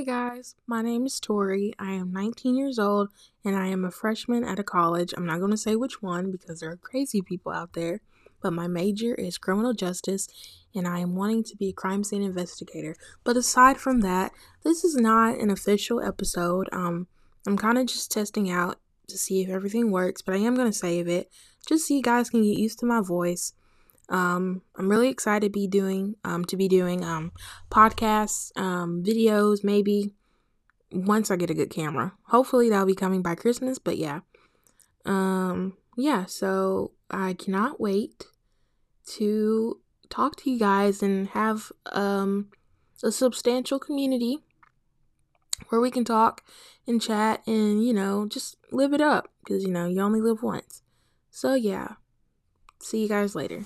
guys, my name is Tori. I am 19 years old and I am a freshman at a college. I'm not going to say which one because there are crazy people out there, but my major is criminal justice and I am wanting to be a crime scene investigator. But aside from that, this is not an official episode. Um I'm kind of just testing out to see if everything works, but I am going to save it just so you guys can get used to my voice. Um, I'm really excited to be doing um, to be doing um, podcasts, um, videos, maybe once I get a good camera. Hopefully that'll be coming by Christmas, but yeah. Um, yeah, so I cannot wait to talk to you guys and have um, a substantial community where we can talk and chat and, you know, just live it up because, you know, you only live once. So, yeah. See you guys later.